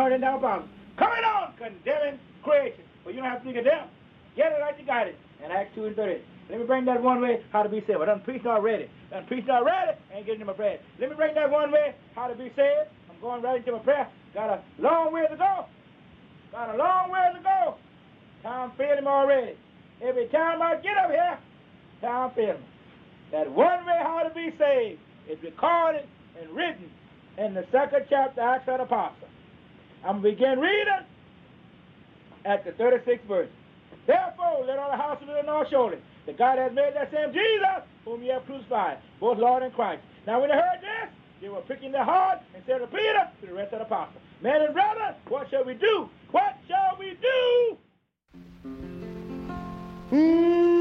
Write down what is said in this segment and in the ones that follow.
Coming on, condemning creation. But you don't have to be condemned. Get it right, you got it. And Acts 2 and 30. Let me bring that one way, how to be saved. I done preached already. I done preached already, ain't getting to my bread. Let me bring that one way, how to be saved. I'm going right into my prayer. Got a long way to go. Got a long way to go. Time failing already. Every time I get up here, time failing. That one way how to be saved is recorded and written in the second chapter, Acts of the Apostle. I'm going to begin reading at the 36th verse. Therefore, let all the house of the North surely that God has made that same Jesus whom ye have crucified, both Lord and Christ. Now, when they heard this, they were pricking their hearts and said to Peter, to the rest of the apostles, Men and brethren, what shall we do? What shall we do? Mm,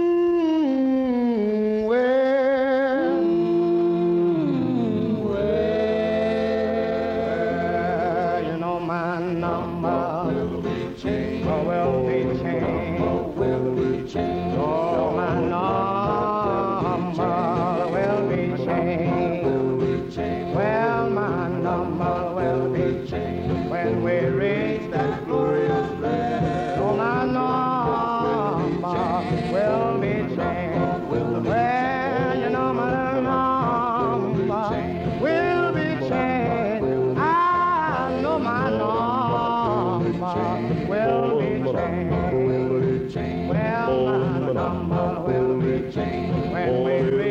will be changed when we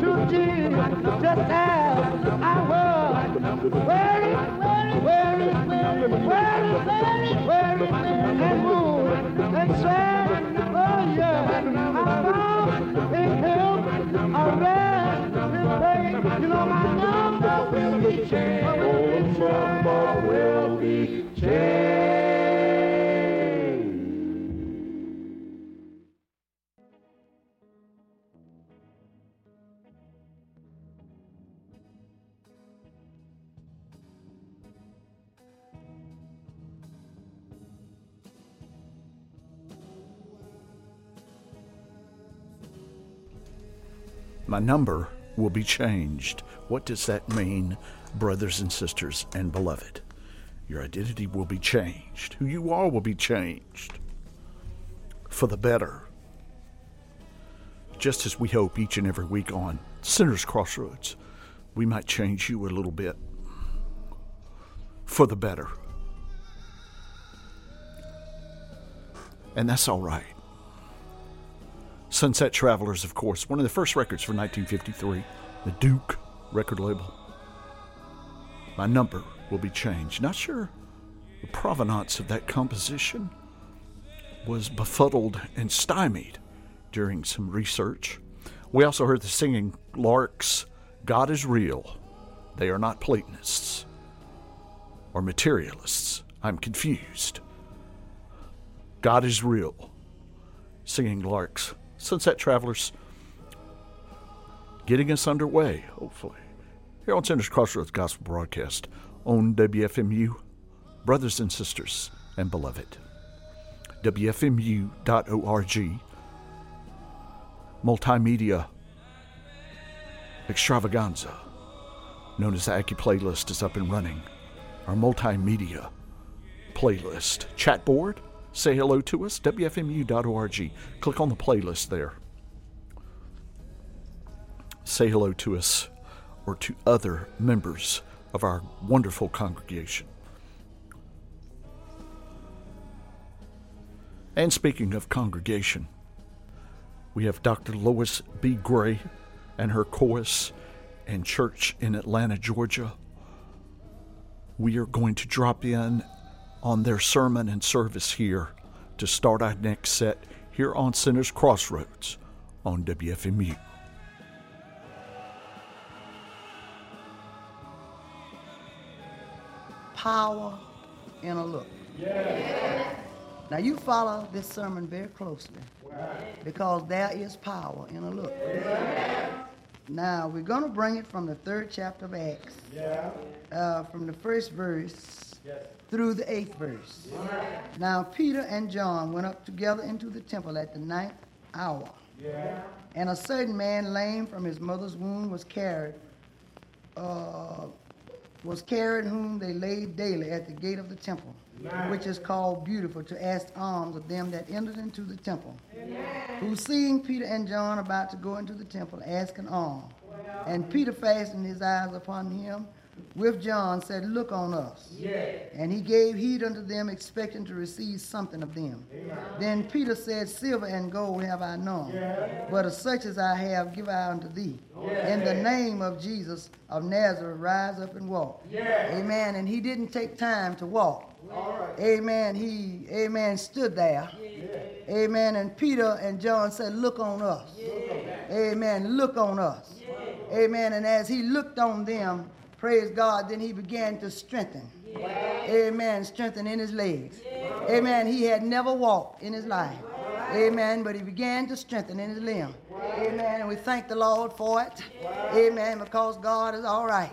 to Jesus just as I was. And and. Oh yeah, I found in Him a. You know my number will be changed. Number will My number will be changed. What does that mean, brothers and sisters and beloved? Your identity will be changed. Who you are will be changed for the better. Just as we hope each and every week on Sinners Crossroads, we might change you a little bit for the better. And that's all right. Sunset Travelers, of course, one of the first records for 1953, the Duke record label. My number will be changed. Not sure the provenance of that composition was befuddled and stymied during some research. We also heard the singing Larks, God is real. They are not Platonists or materialists. I'm confused. God is real. Singing Larks. Sunset Travelers getting us underway, hopefully. Here on Sinners Crossroads Gospel Broadcast on WFMU, brothers and sisters and beloved. WFMU.org, multimedia extravaganza, known as the Aki Playlist, is up and running. Our multimedia playlist chat board. Say hello to us, WFMU.org. Click on the playlist there. Say hello to us or to other members of our wonderful congregation. And speaking of congregation, we have Dr. Lois B. Gray and her chorus and church in Atlanta, Georgia. We are going to drop in on their sermon and service here to start our next set here on Sinners Crossroads on WFMU. Power in a look. Now you follow this sermon very closely because there is power in a look. Now we're going to bring it from the third chapter of Acts, uh, from the first verse through the eighth verse. Now Peter and John went up together into the temple at the ninth hour. And a certain man, lame from his mother's womb, was carried, uh, was carried whom they laid daily at the gate of the temple, which is called Beautiful, to ask alms of them that entered into the temple. Who seeing Peter and John about to go into the temple, asked an alms. And Peter fastened his eyes upon him with John, said, Look on us. And he gave heed unto them, expecting to receive something of them. Then Peter said, Silver and gold have I none, but of such as I have give I unto thee. Oh, In the name of Jesus of Nazareth, rise up and walk. Amen. And he didn't take time to walk. Amen. He, amen, stood there. Amen. And Peter and John said, Look on us. Amen. Look on us. Amen. And as he looked on them, praise God, then he began to strengthen. Amen. Strengthen in his legs. Amen. He had never walked in his life. Amen. But he began to strengthen in his limb. Amen. And we thank the Lord for it. Amen. Because God is all right.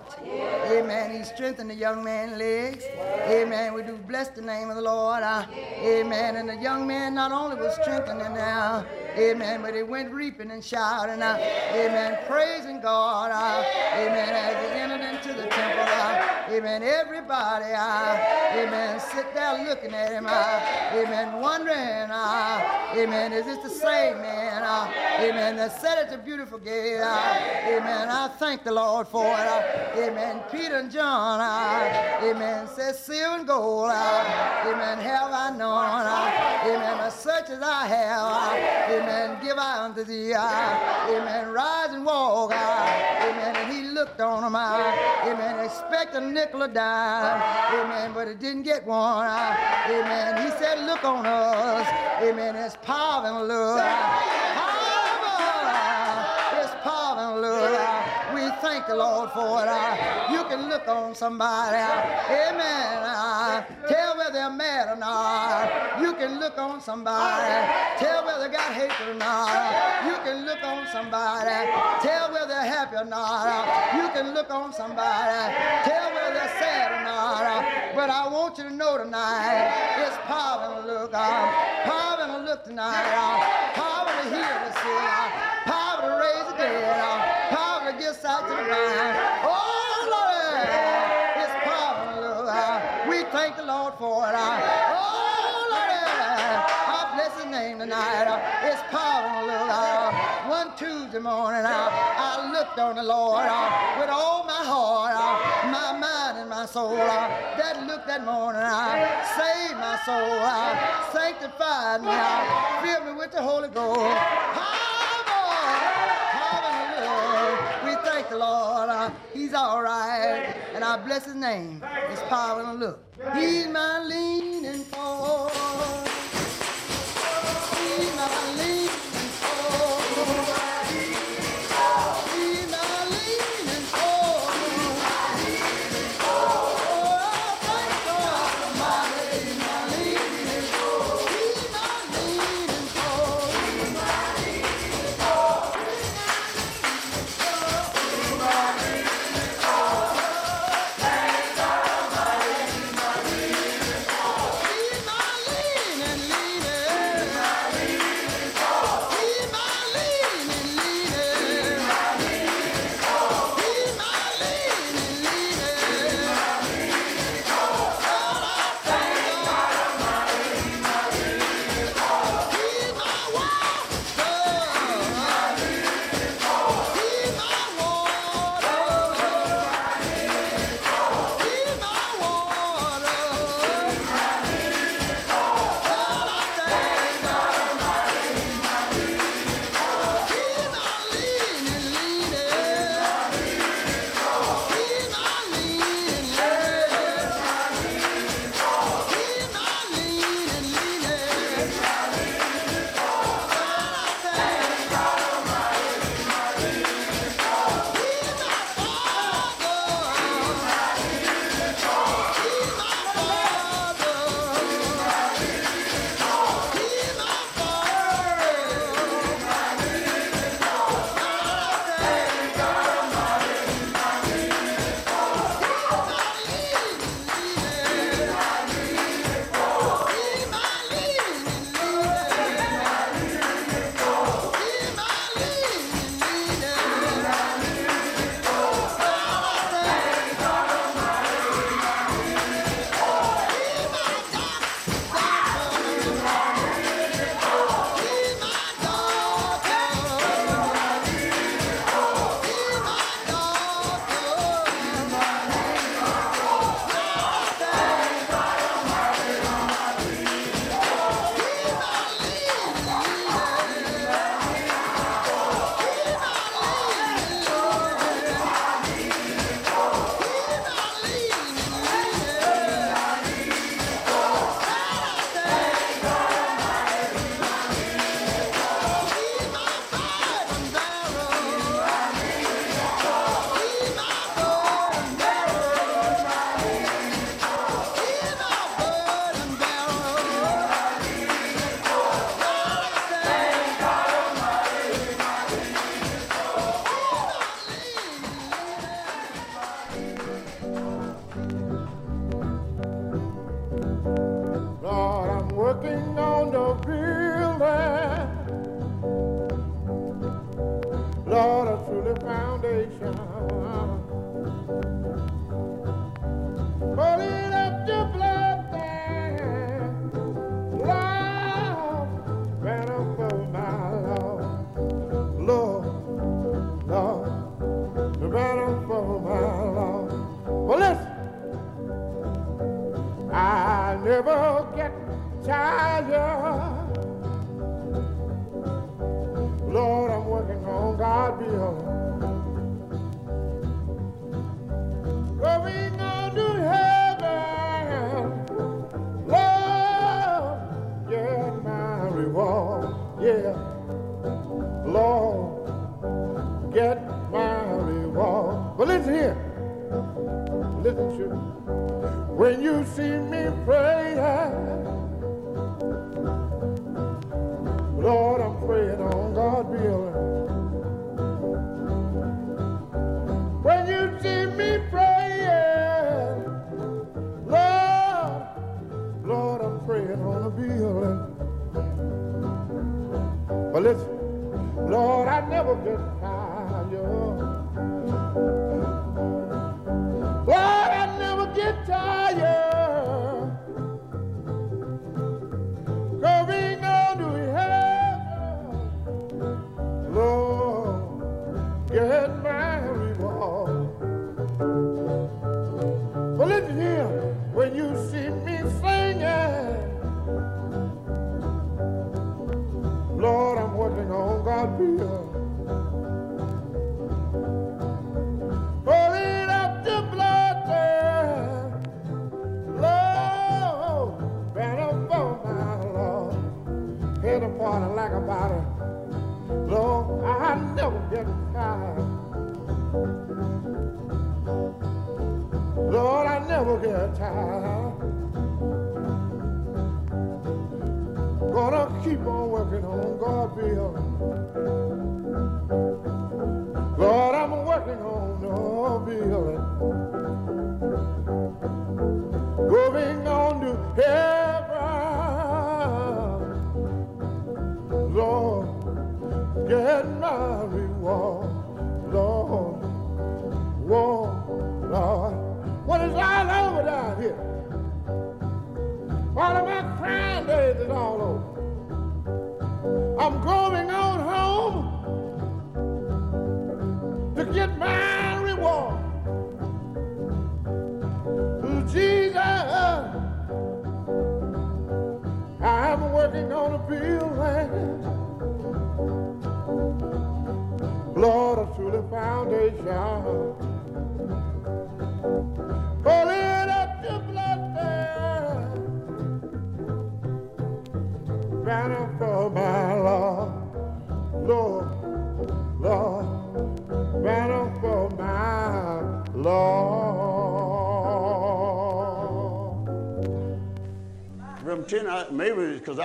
Amen. He strengthened the young man's legs. Amen. We do bless the name of the Lord. Uh, amen. And the young man not only was strengthening now, amen, but he went reaping and shouting. Uh, amen. Praising God. Amen. As he entered into the temple. Uh, amen. Everybody. Uh, amen. Sit there looking at him. Uh, amen. Wondering. Uh, amen. Is this the same man? Uh, amen. That said at the beautiful gate. Uh, amen. I thank the Lord for it. Uh, amen. Peter and John. Uh, amen. Says silver and gold. Uh, amen. Have I known. Uh, amen. As such as I have. Uh, amen. Give I unto thee. Uh, amen. Rise and walk. Uh, amen. And he looked on him. Uh, amen. Expect a nickel a dime. Amen. But it didn't get one. Amen. He said, Look on us. Amen. It's power and love. It's power. We thank the Lord for it. You can look on somebody. Amen. Tell whether they're mad or not. You can look on somebody. Tell whether they got hatred or not. You can look on somebody. Tell whether they're happy or not. You can look on somebody. Tell But I want you to know tonight, it's power the look. uh, Power the look tonight. uh, Power to heal the sick. uh, Power to raise the dead. uh, Power to get sight to the blind. Oh, Lord, it's power the look. uh, We thank the Lord for it. uh, Oh, Lord, I bless his name tonight. uh, It's power the look. uh, One Tuesday morning, uh, I looked on the Lord uh, with all my heart, uh, my mind and my soul. I, That look that morning, I saved my soul, I sanctified me, uh, filled me with the Holy Ghost. We thank the Lord. uh, he's all right, and I bless his name. His power and look. He's my leaning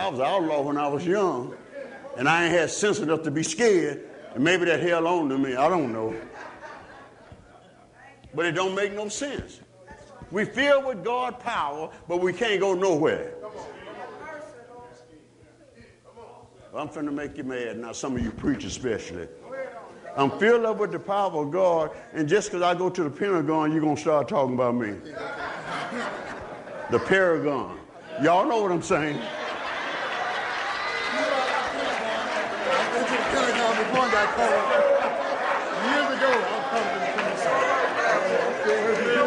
I was outlaw when I was young, and I ain't had sense enough to be scared, and maybe that held on to me. I don't know. But it don't make no sense. We feel with God power, but we can't go nowhere. I'm finna make you mad now, some of you preachers especially. I'm filled up with the power of God, and just because I go to the Pentagon, you're to start talking about me. the Paragon. Y'all know what I'm saying. I went to the Got called years ago. I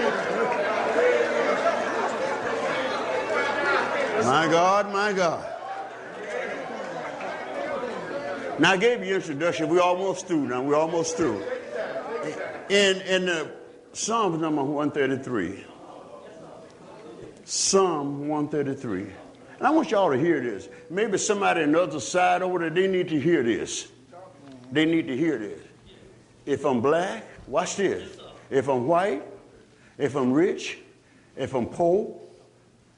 was the. My God, my God. Now I gave you introduction. We're almost through now. We're almost through. In in the Psalms number 133. Psalm 133. And I want y'all to hear this. Maybe somebody on the other side over there, they need to hear this. They need to hear this. If I'm black, watch this. If I'm white, if I'm rich, if I'm poor,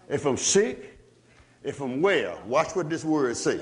if I'm sick, if I'm well, watch what this word say.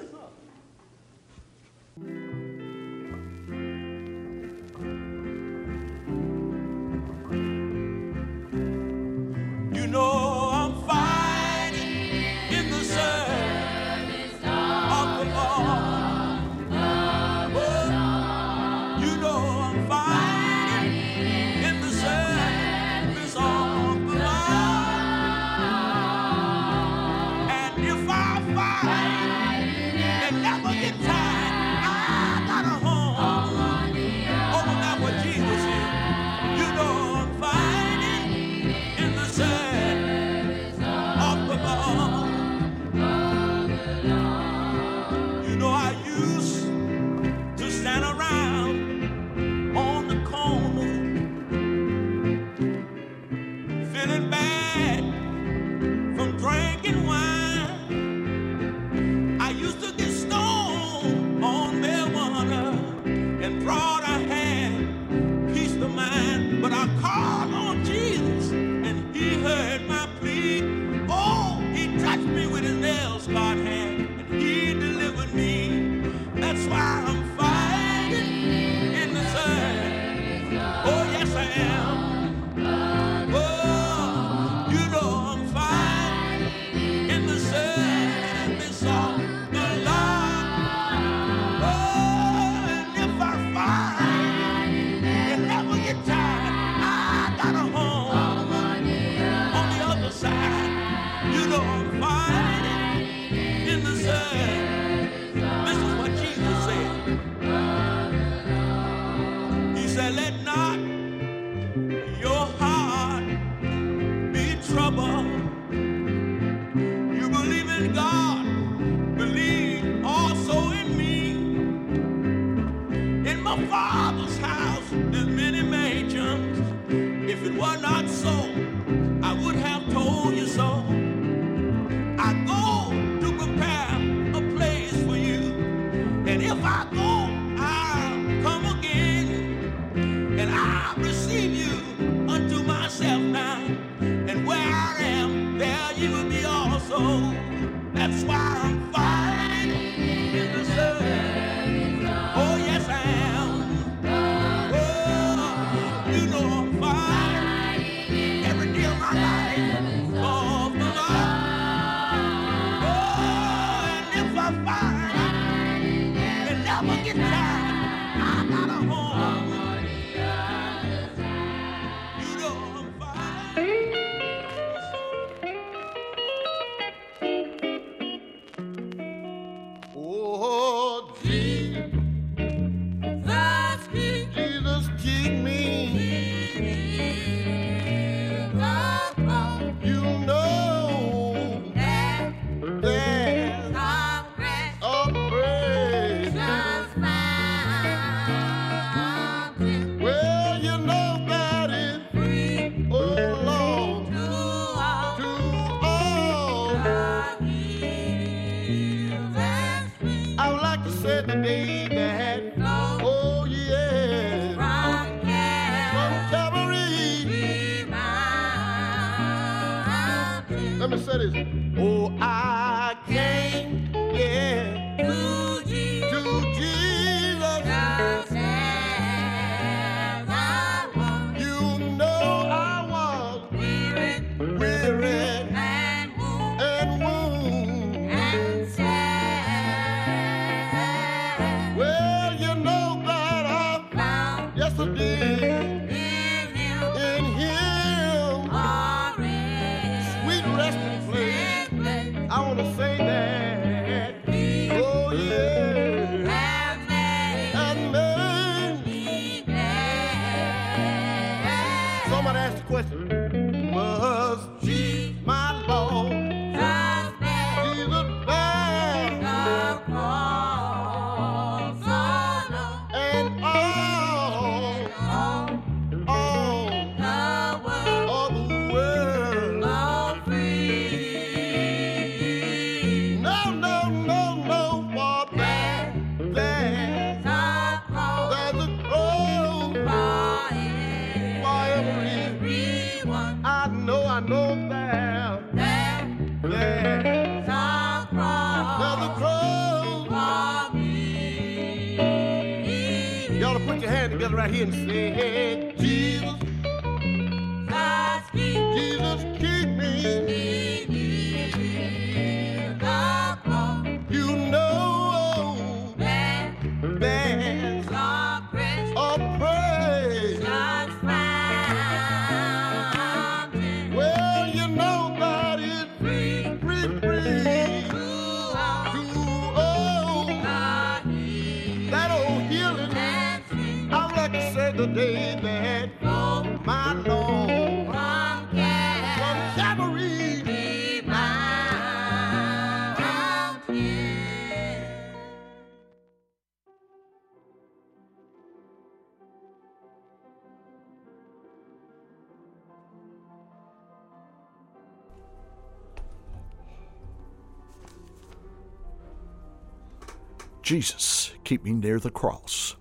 Jesus, Keep Me Near the Cross.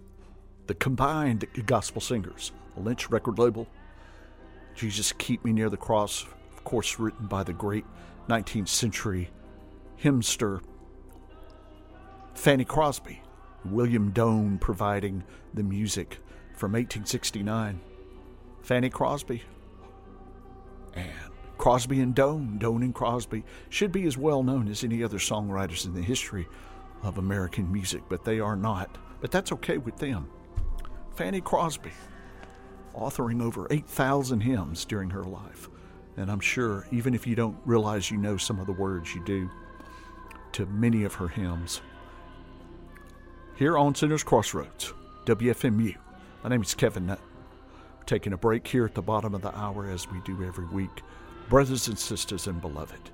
The combined gospel singers, Lynch record label. Jesus, Keep Me Near the Cross, of course, written by the great 19th century hymnster Fanny Crosby. William Doane providing the music from 1869. Fanny Crosby. And Crosby and Doane, Doane and Crosby, should be as well known as any other songwriters in the history of American music, but they are not. But that's okay with them. Fanny Crosby, authoring over 8,000 hymns during her life. And I'm sure, even if you don't realize you know some of the words, you do to many of her hymns. Here on Sinners Crossroads, WFMU. My name is Kevin Nutt. We're taking a break here at the bottom of the hour as we do every week. Brothers and sisters and beloved,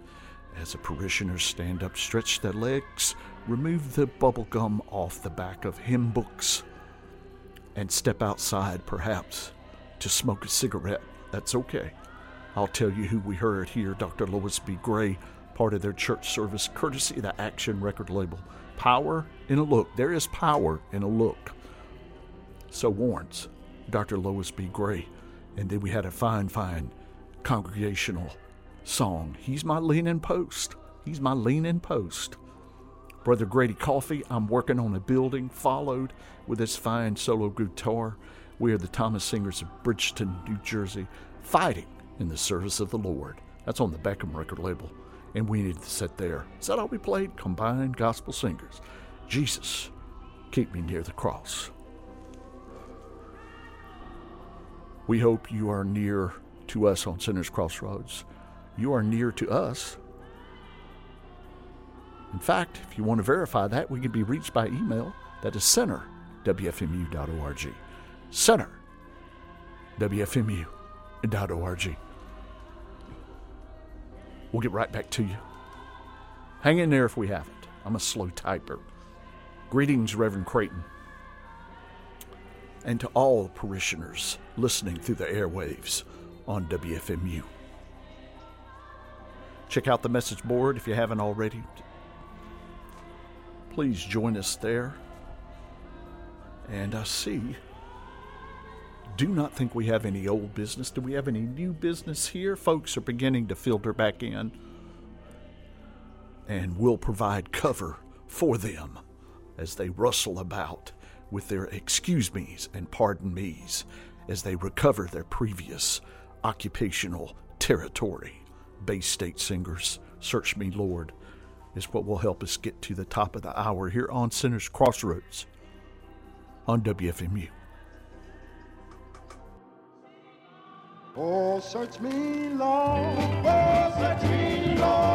as the parishioners stand up, stretch their legs, remove the bubble gum off the back of hymn books, and step outside, perhaps, to smoke a cigarette. That's okay. I'll tell you who we heard here Dr. Lois B. Gray, part of their church service, courtesy the Action record label. Power in a look. There is power in a look. So warns Dr. Lois B. Gray. And then we had a fine, fine congregational song. He's my leaning post. He's my leaning post. Brother Grady Coffee, I'm working on a building, followed with his fine solo guitar. We are the Thomas Singers of Bridgeton, New Jersey, fighting in the service of the Lord. That's on the Beckham record label. And we needed to sit there. Is that all we played? Combined gospel singers. Jesus, keep me near the cross. We hope you are near to us on Sinners Crossroads. You are near to us. In fact, if you want to verify that, we can be reached by email. That is center, wfmu.org. Center, wfmu.org. We'll get right back to you. Hang in there if we haven't. I'm a slow typer. Greetings, Reverend Creighton. And to all parishioners listening through the airwaves on WFMU. Check out the message board if you haven't already. Please join us there. And I see. Do not think we have any old business. Do we have any new business here? Folks are beginning to filter back in. And we'll provide cover for them as they rustle about with their excuse me's and pardon me's as they recover their previous occupational territory. Bay State singers, Search Me, Lord, is what will help us get to the top of the hour here on Sinners Crossroads on WFMU. Oh, search me, Lord. Oh, search me, Lord.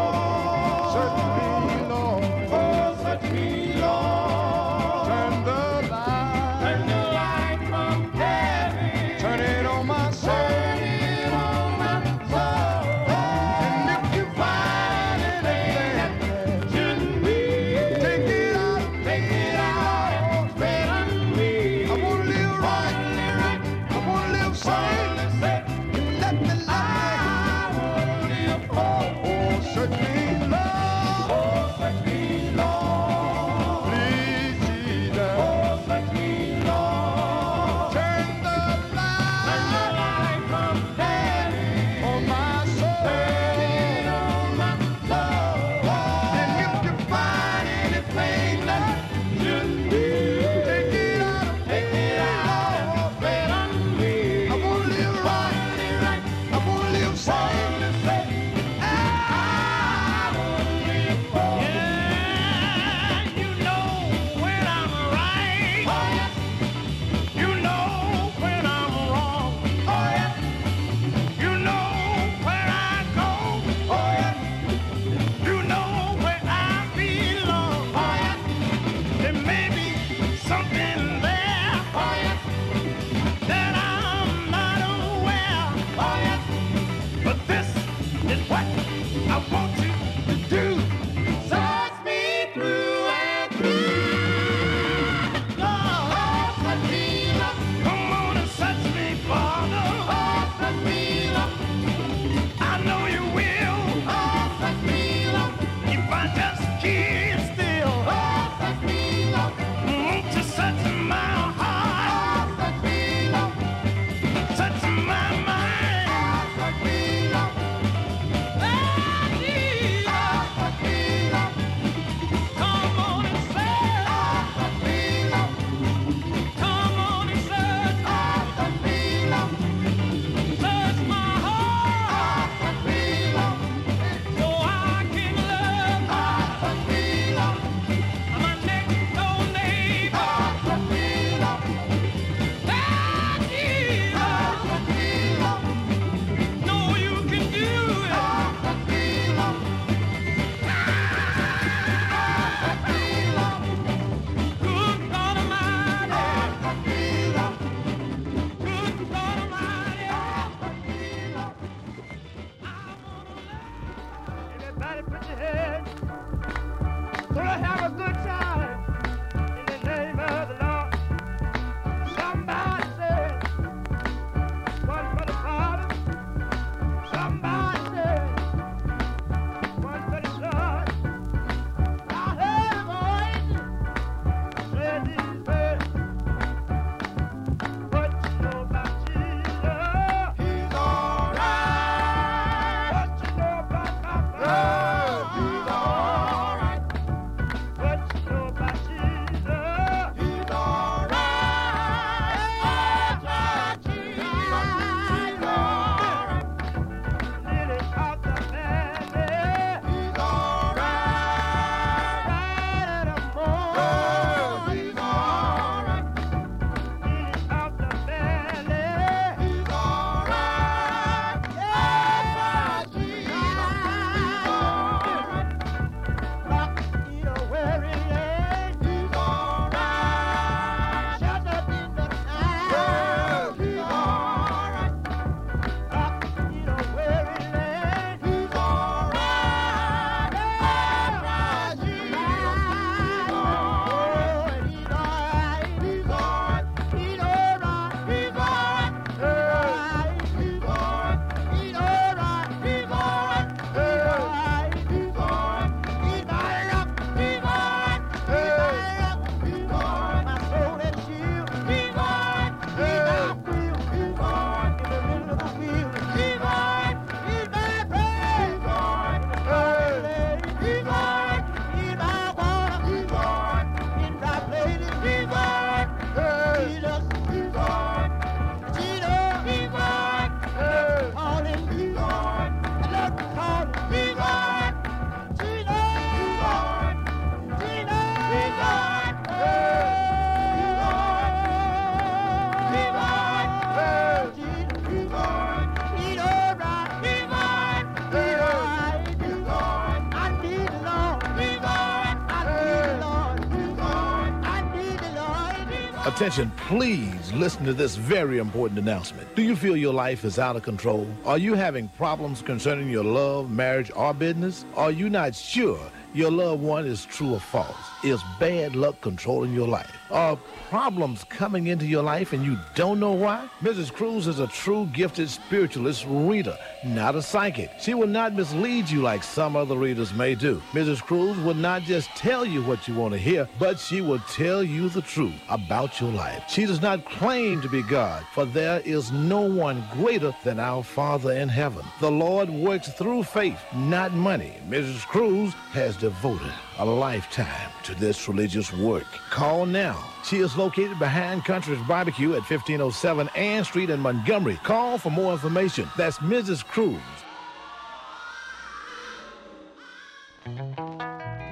Attention, please listen to this very important announcement. Do you feel your life is out of control? Are you having problems concerning your love, marriage, or business? Are you not sure your loved one is true or false? Is bad luck controlling your life? Are problems coming into your life and you don't know why? Mrs. Cruz is a true gifted spiritualist reader, not a psychic. She will not mislead you like some other readers may do. Mrs. Cruz will not just tell you what you want to hear, but she will tell you the truth about your life. She does not claim to be God, for there is no one greater than our Father in heaven. The Lord works through faith, not money. Mrs. Cruz has devoted a lifetime to this religious work. Call now. She is located behind Country's Barbecue at 1507 Ann Street in Montgomery. Call for more information. That's Mrs. Cruz.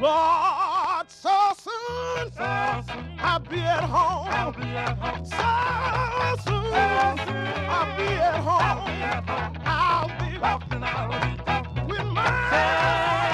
Lord, so soon, I'll be at home. I'll be at home. So soon, I'll be at home. I'll be walking out with my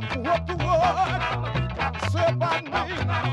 walk the word say by me.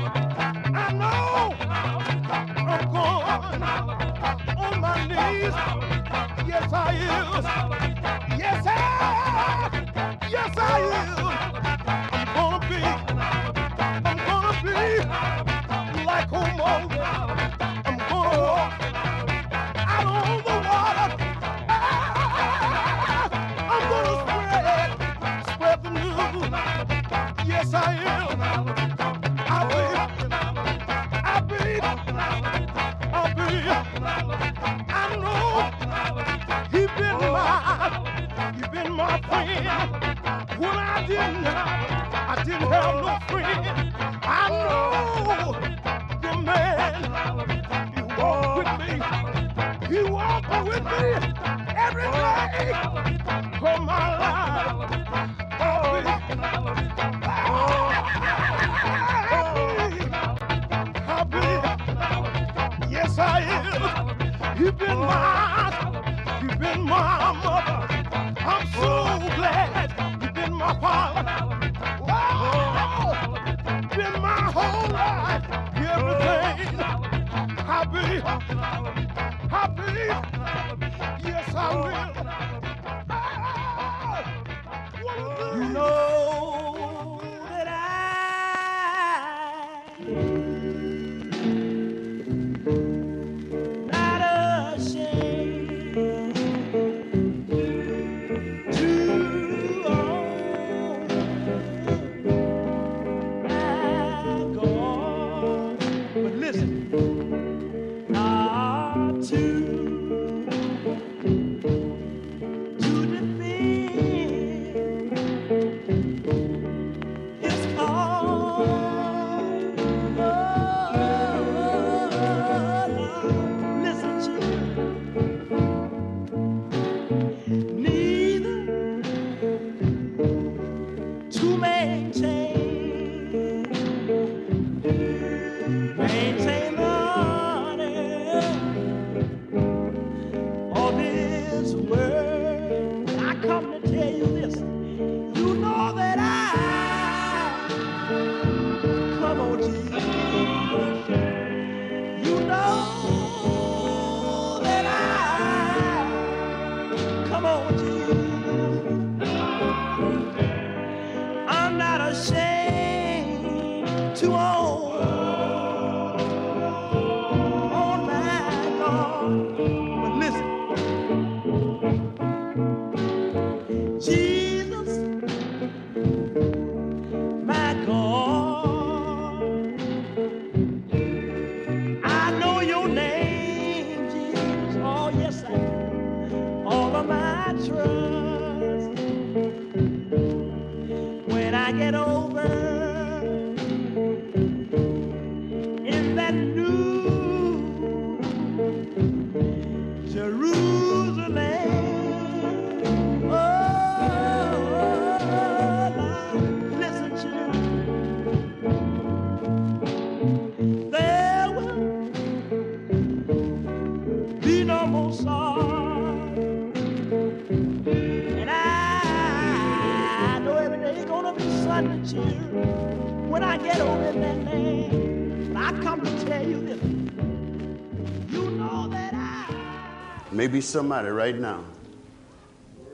Maybe somebody right now.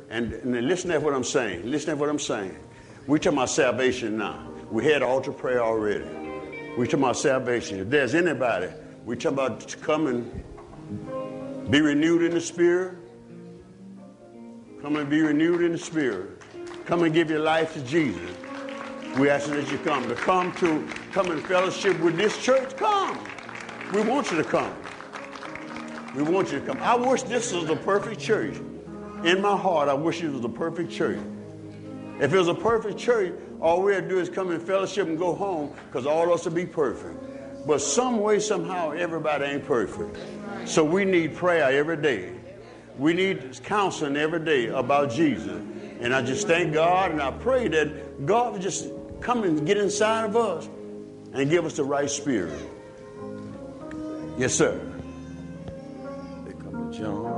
And, and listen to what I'm saying. Listen to what I'm saying. We're talking about salvation now. We had altar prayer already. We're talking about salvation. If there's anybody, we're talking about come and be renewed in the spirit. Come and be renewed in the spirit. Come and give your life to Jesus. We ask that you come. To come to come in fellowship with this church, come. We want you to come. We want you to come. I wish this was the perfect church. In my heart, I wish it was the perfect church. If it was a perfect church, all we had to do is come in fellowship and go home because all of us would be perfect. But some way, somehow, everybody ain't perfect. So we need prayer every day. We need counseling every day about Jesus. And I just thank God and I pray that God will just come and get inside of us and give us the right spirit. Yes, sir. They come to John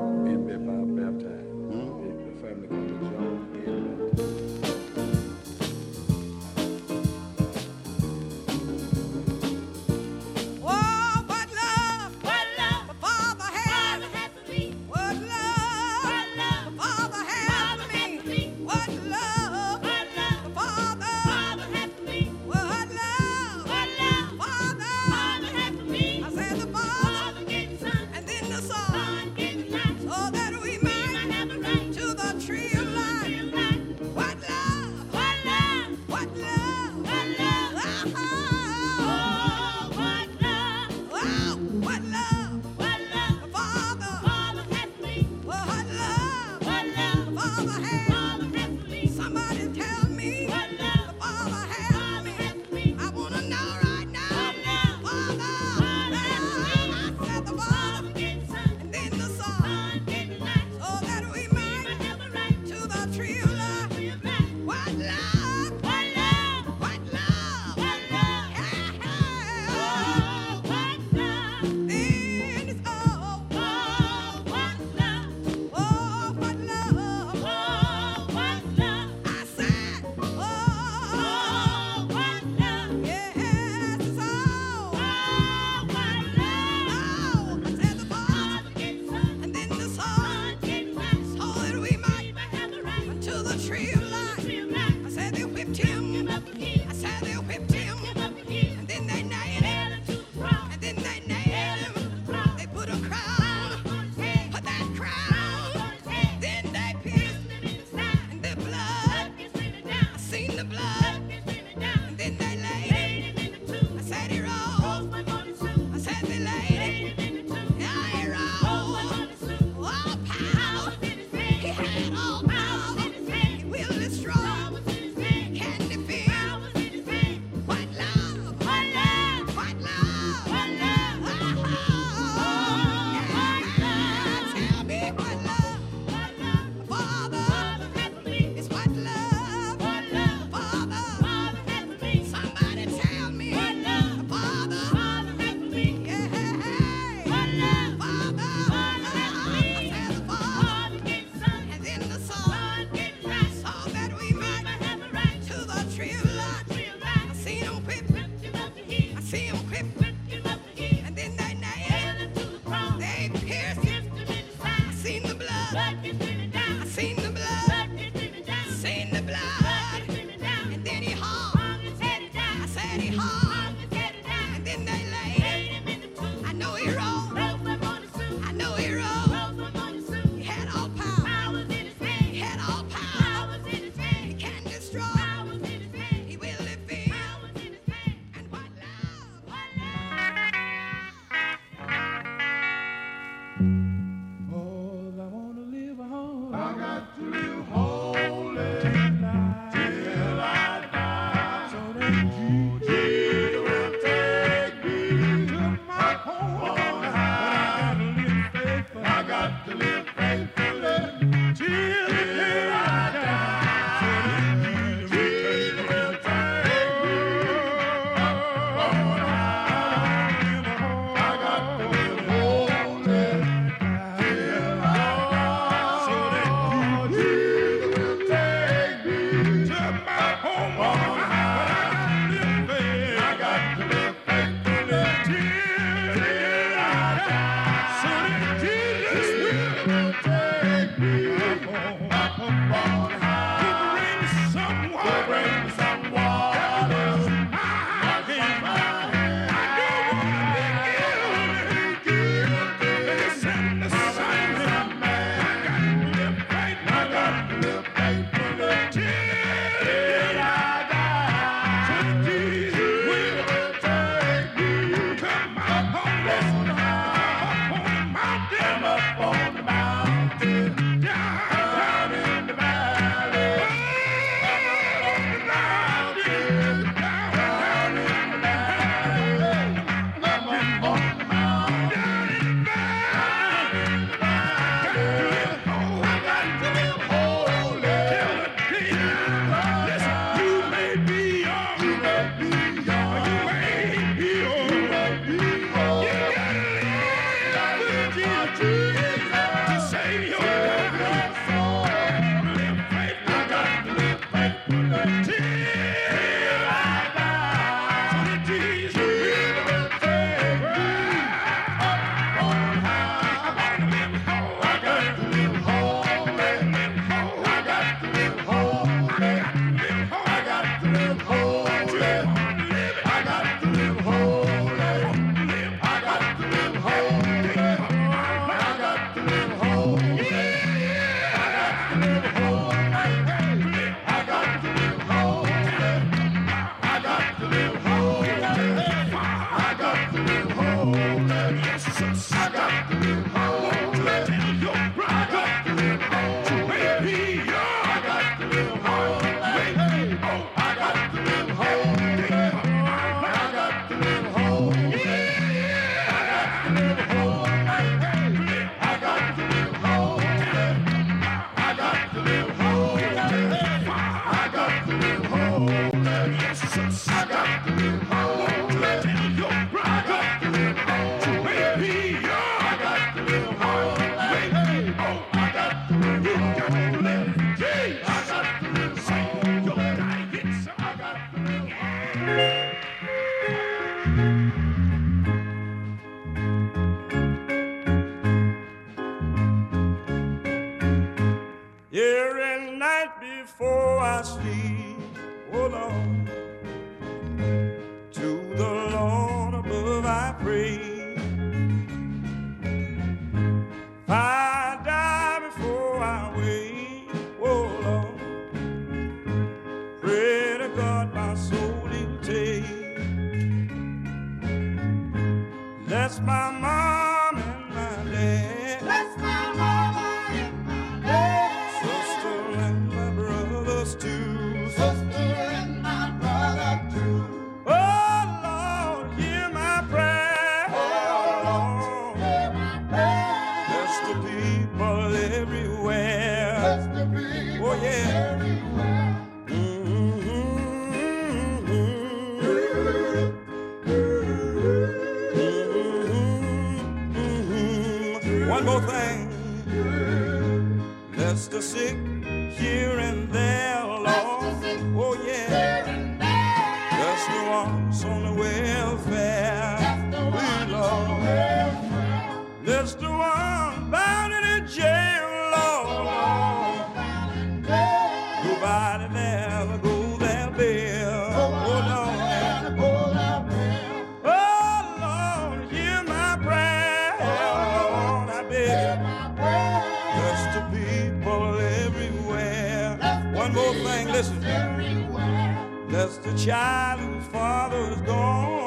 Bless the child whose father is gone.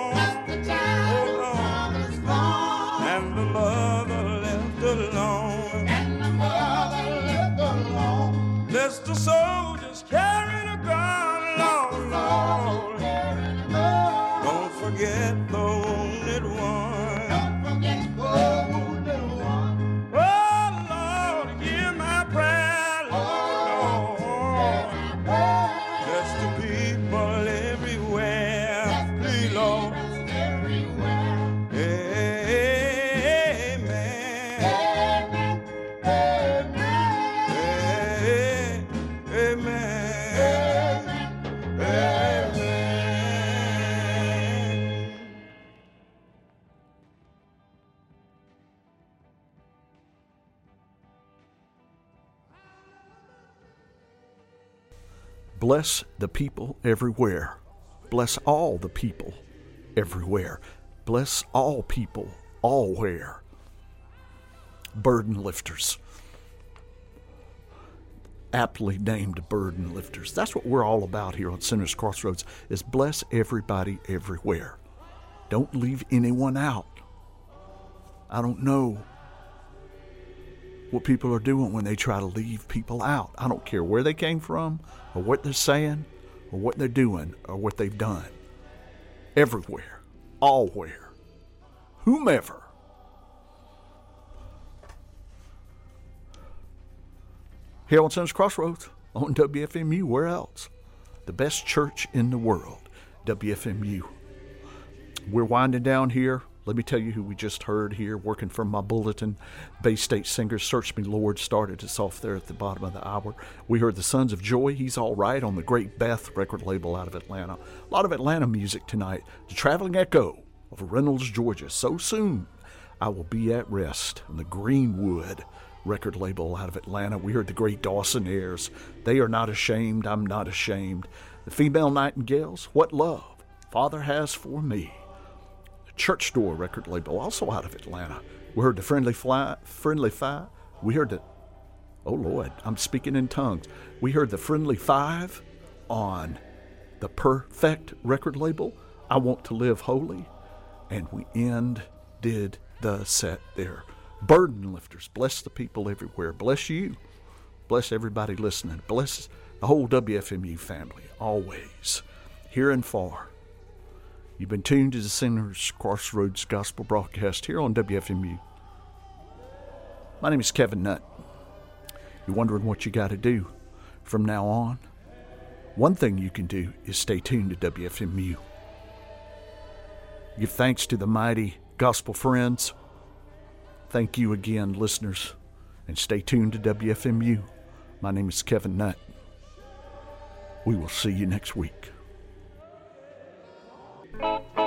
Bless the people everywhere. Bless all the people everywhere. Bless all people allwhere. Burden lifters. Aptly named burden lifters. That's what we're all about here on Sinners Crossroads is bless everybody everywhere. Don't leave anyone out. I don't know what people are doing when they try to leave people out. I don't care where they came from or what they're saying or what they're doing or what they've done. Everywhere, allwhere, whomever. Here on Sinners Crossroads on WFMU, where else? The best church in the world, WFMU. We're winding down here. Let me tell you who we just heard here, working from my bulletin. Bay State singers, Search Me Lord, started us off there at the bottom of the hour. We heard the Sons of Joy, He's All Right, on the Great Beth record label out of Atlanta. A lot of Atlanta music tonight. The Traveling Echo of Reynolds, Georgia. So soon, I will be at rest on the Greenwood record label out of Atlanta. We heard the great Dawsonaires. They are not ashamed. I'm not ashamed. The Female Nightingales. What love Father has for me. Church Store record label, also out of Atlanta. We heard the Friendly Fly, Friendly Fire. We heard the. Oh Lord, I'm speaking in tongues. We heard the Friendly Five on the Perfect record label. I want to live holy, and we end did the set there burden lifters. Bless the people everywhere. Bless you. Bless everybody listening. Bless the whole WFMU family, always, here and far. You've been tuned to the Sinners Crossroads Gospel broadcast here on WFMU. My name is Kevin Nutt. You're wondering what you got to do from now on? One thing you can do is stay tuned to WFMU. Give thanks to the mighty gospel friends Thank you again, listeners, and stay tuned to WFMU. My name is Kevin Nutt. We will see you next week. This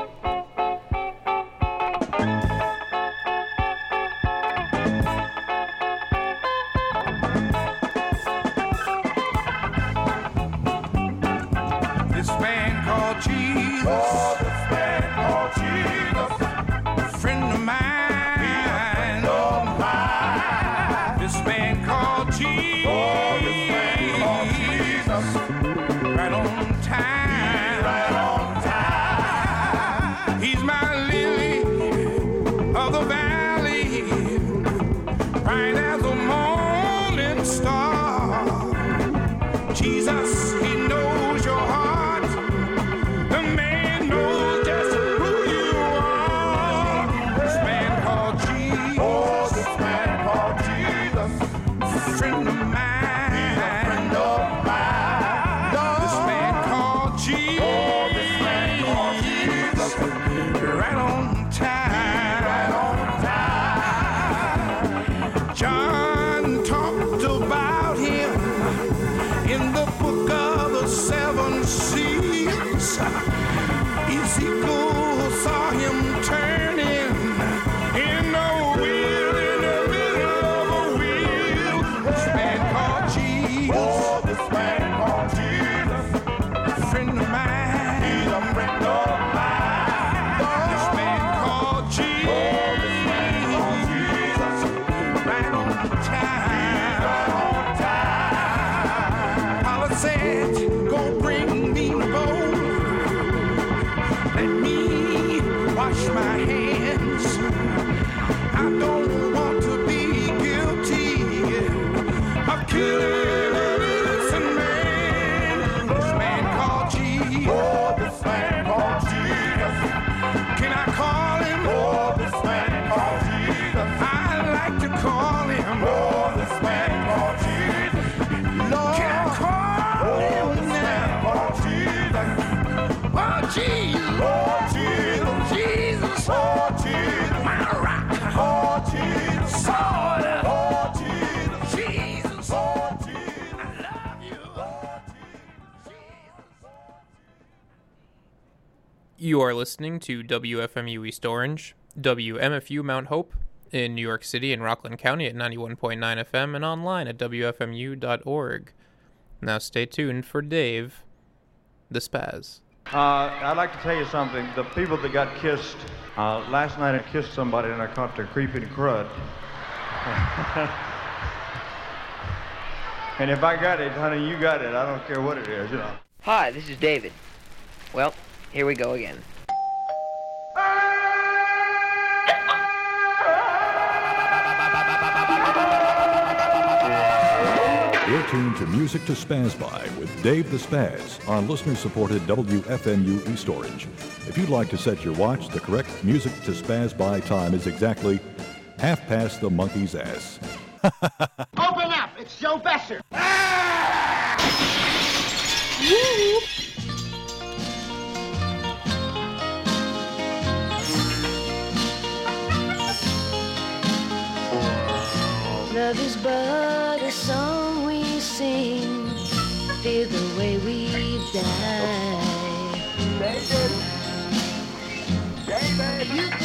You are listening to WFMU East Orange, WMFU Mount Hope in New York City and Rockland County at 91.9 FM and online at WFMU.org. Now stay tuned for Dave, the Spaz. Uh, I'd like to tell you something. The people that got kissed, uh, last night I kissed somebody and I caught their creeping crud. and if I got it, honey, you got it. I don't care what it is, you know. Hi, this is David. Well, here we go again. You're tuned to Music to Spaz By with Dave the Spaz on listener supported WFMU East Orange. If you'd like to set your watch, the correct Music to Spaz By time is exactly half past the monkey's ass. Open up! It's Joe Besser. Love is but a song we sing, feel the way we die. David! David!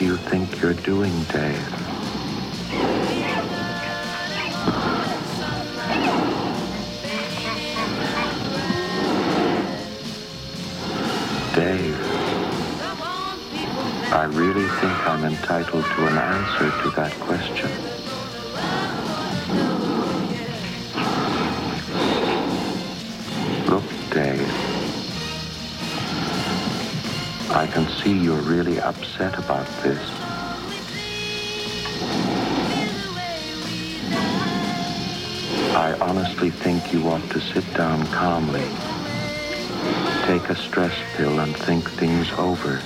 You think you're doing, Dave? Dave, I really think I'm entitled to an answer to that question. I can see you're really upset about this. I honestly think you ought to sit down calmly, take a stress pill, and think things over.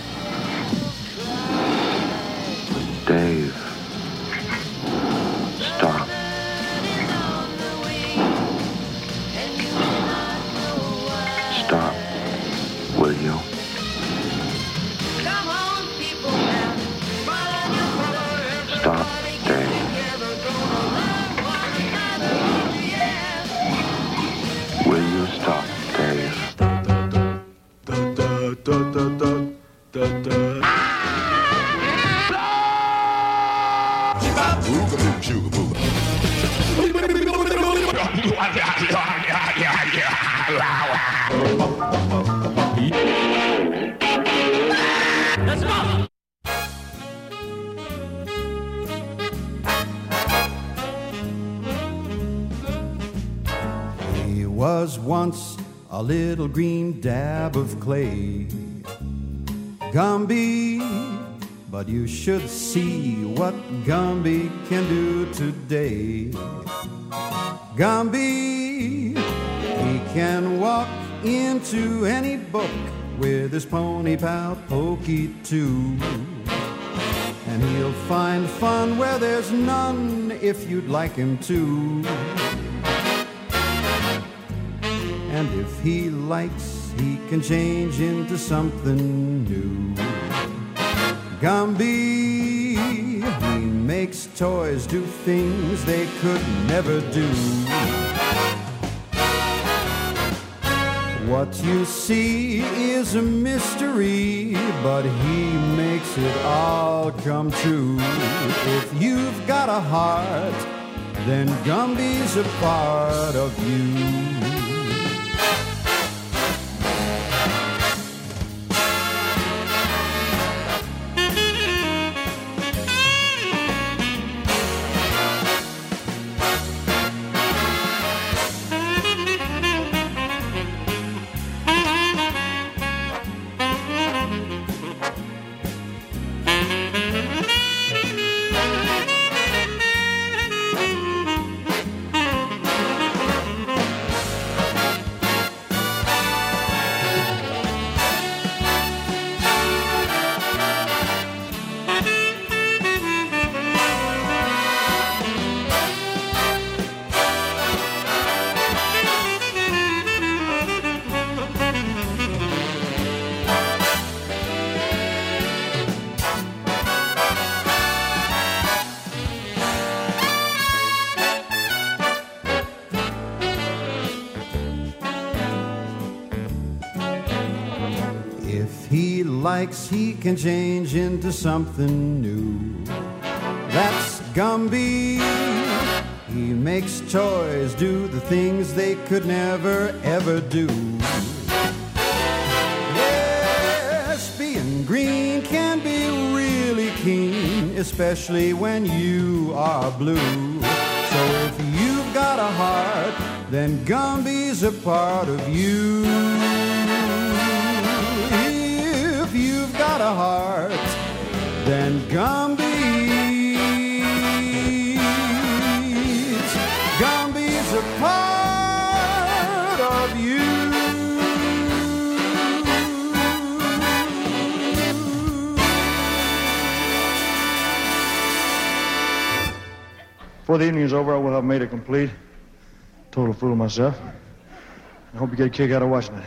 Should see what Gumby can do today. Gumby, he can walk into any book with his pony pal Pokey too. And he'll find fun where there's none if you'd like him to. And if he likes, he can change into something new. Gumby, he makes toys do things they could never do. What you see is a mystery, but he makes it all come true. If you've got a heart, then Gumby's a part of you. likes, he can change into something new. That's Gumby. He makes toys do the things they could never ever do. Yes, being green can be really keen, especially when you are blue. So if you've got a heart, then Gumby's a part of you. Gumbies, gumbies are part of you. Before the evening is over, I will have made a complete total fool of myself. I hope you get a kick out of watching it.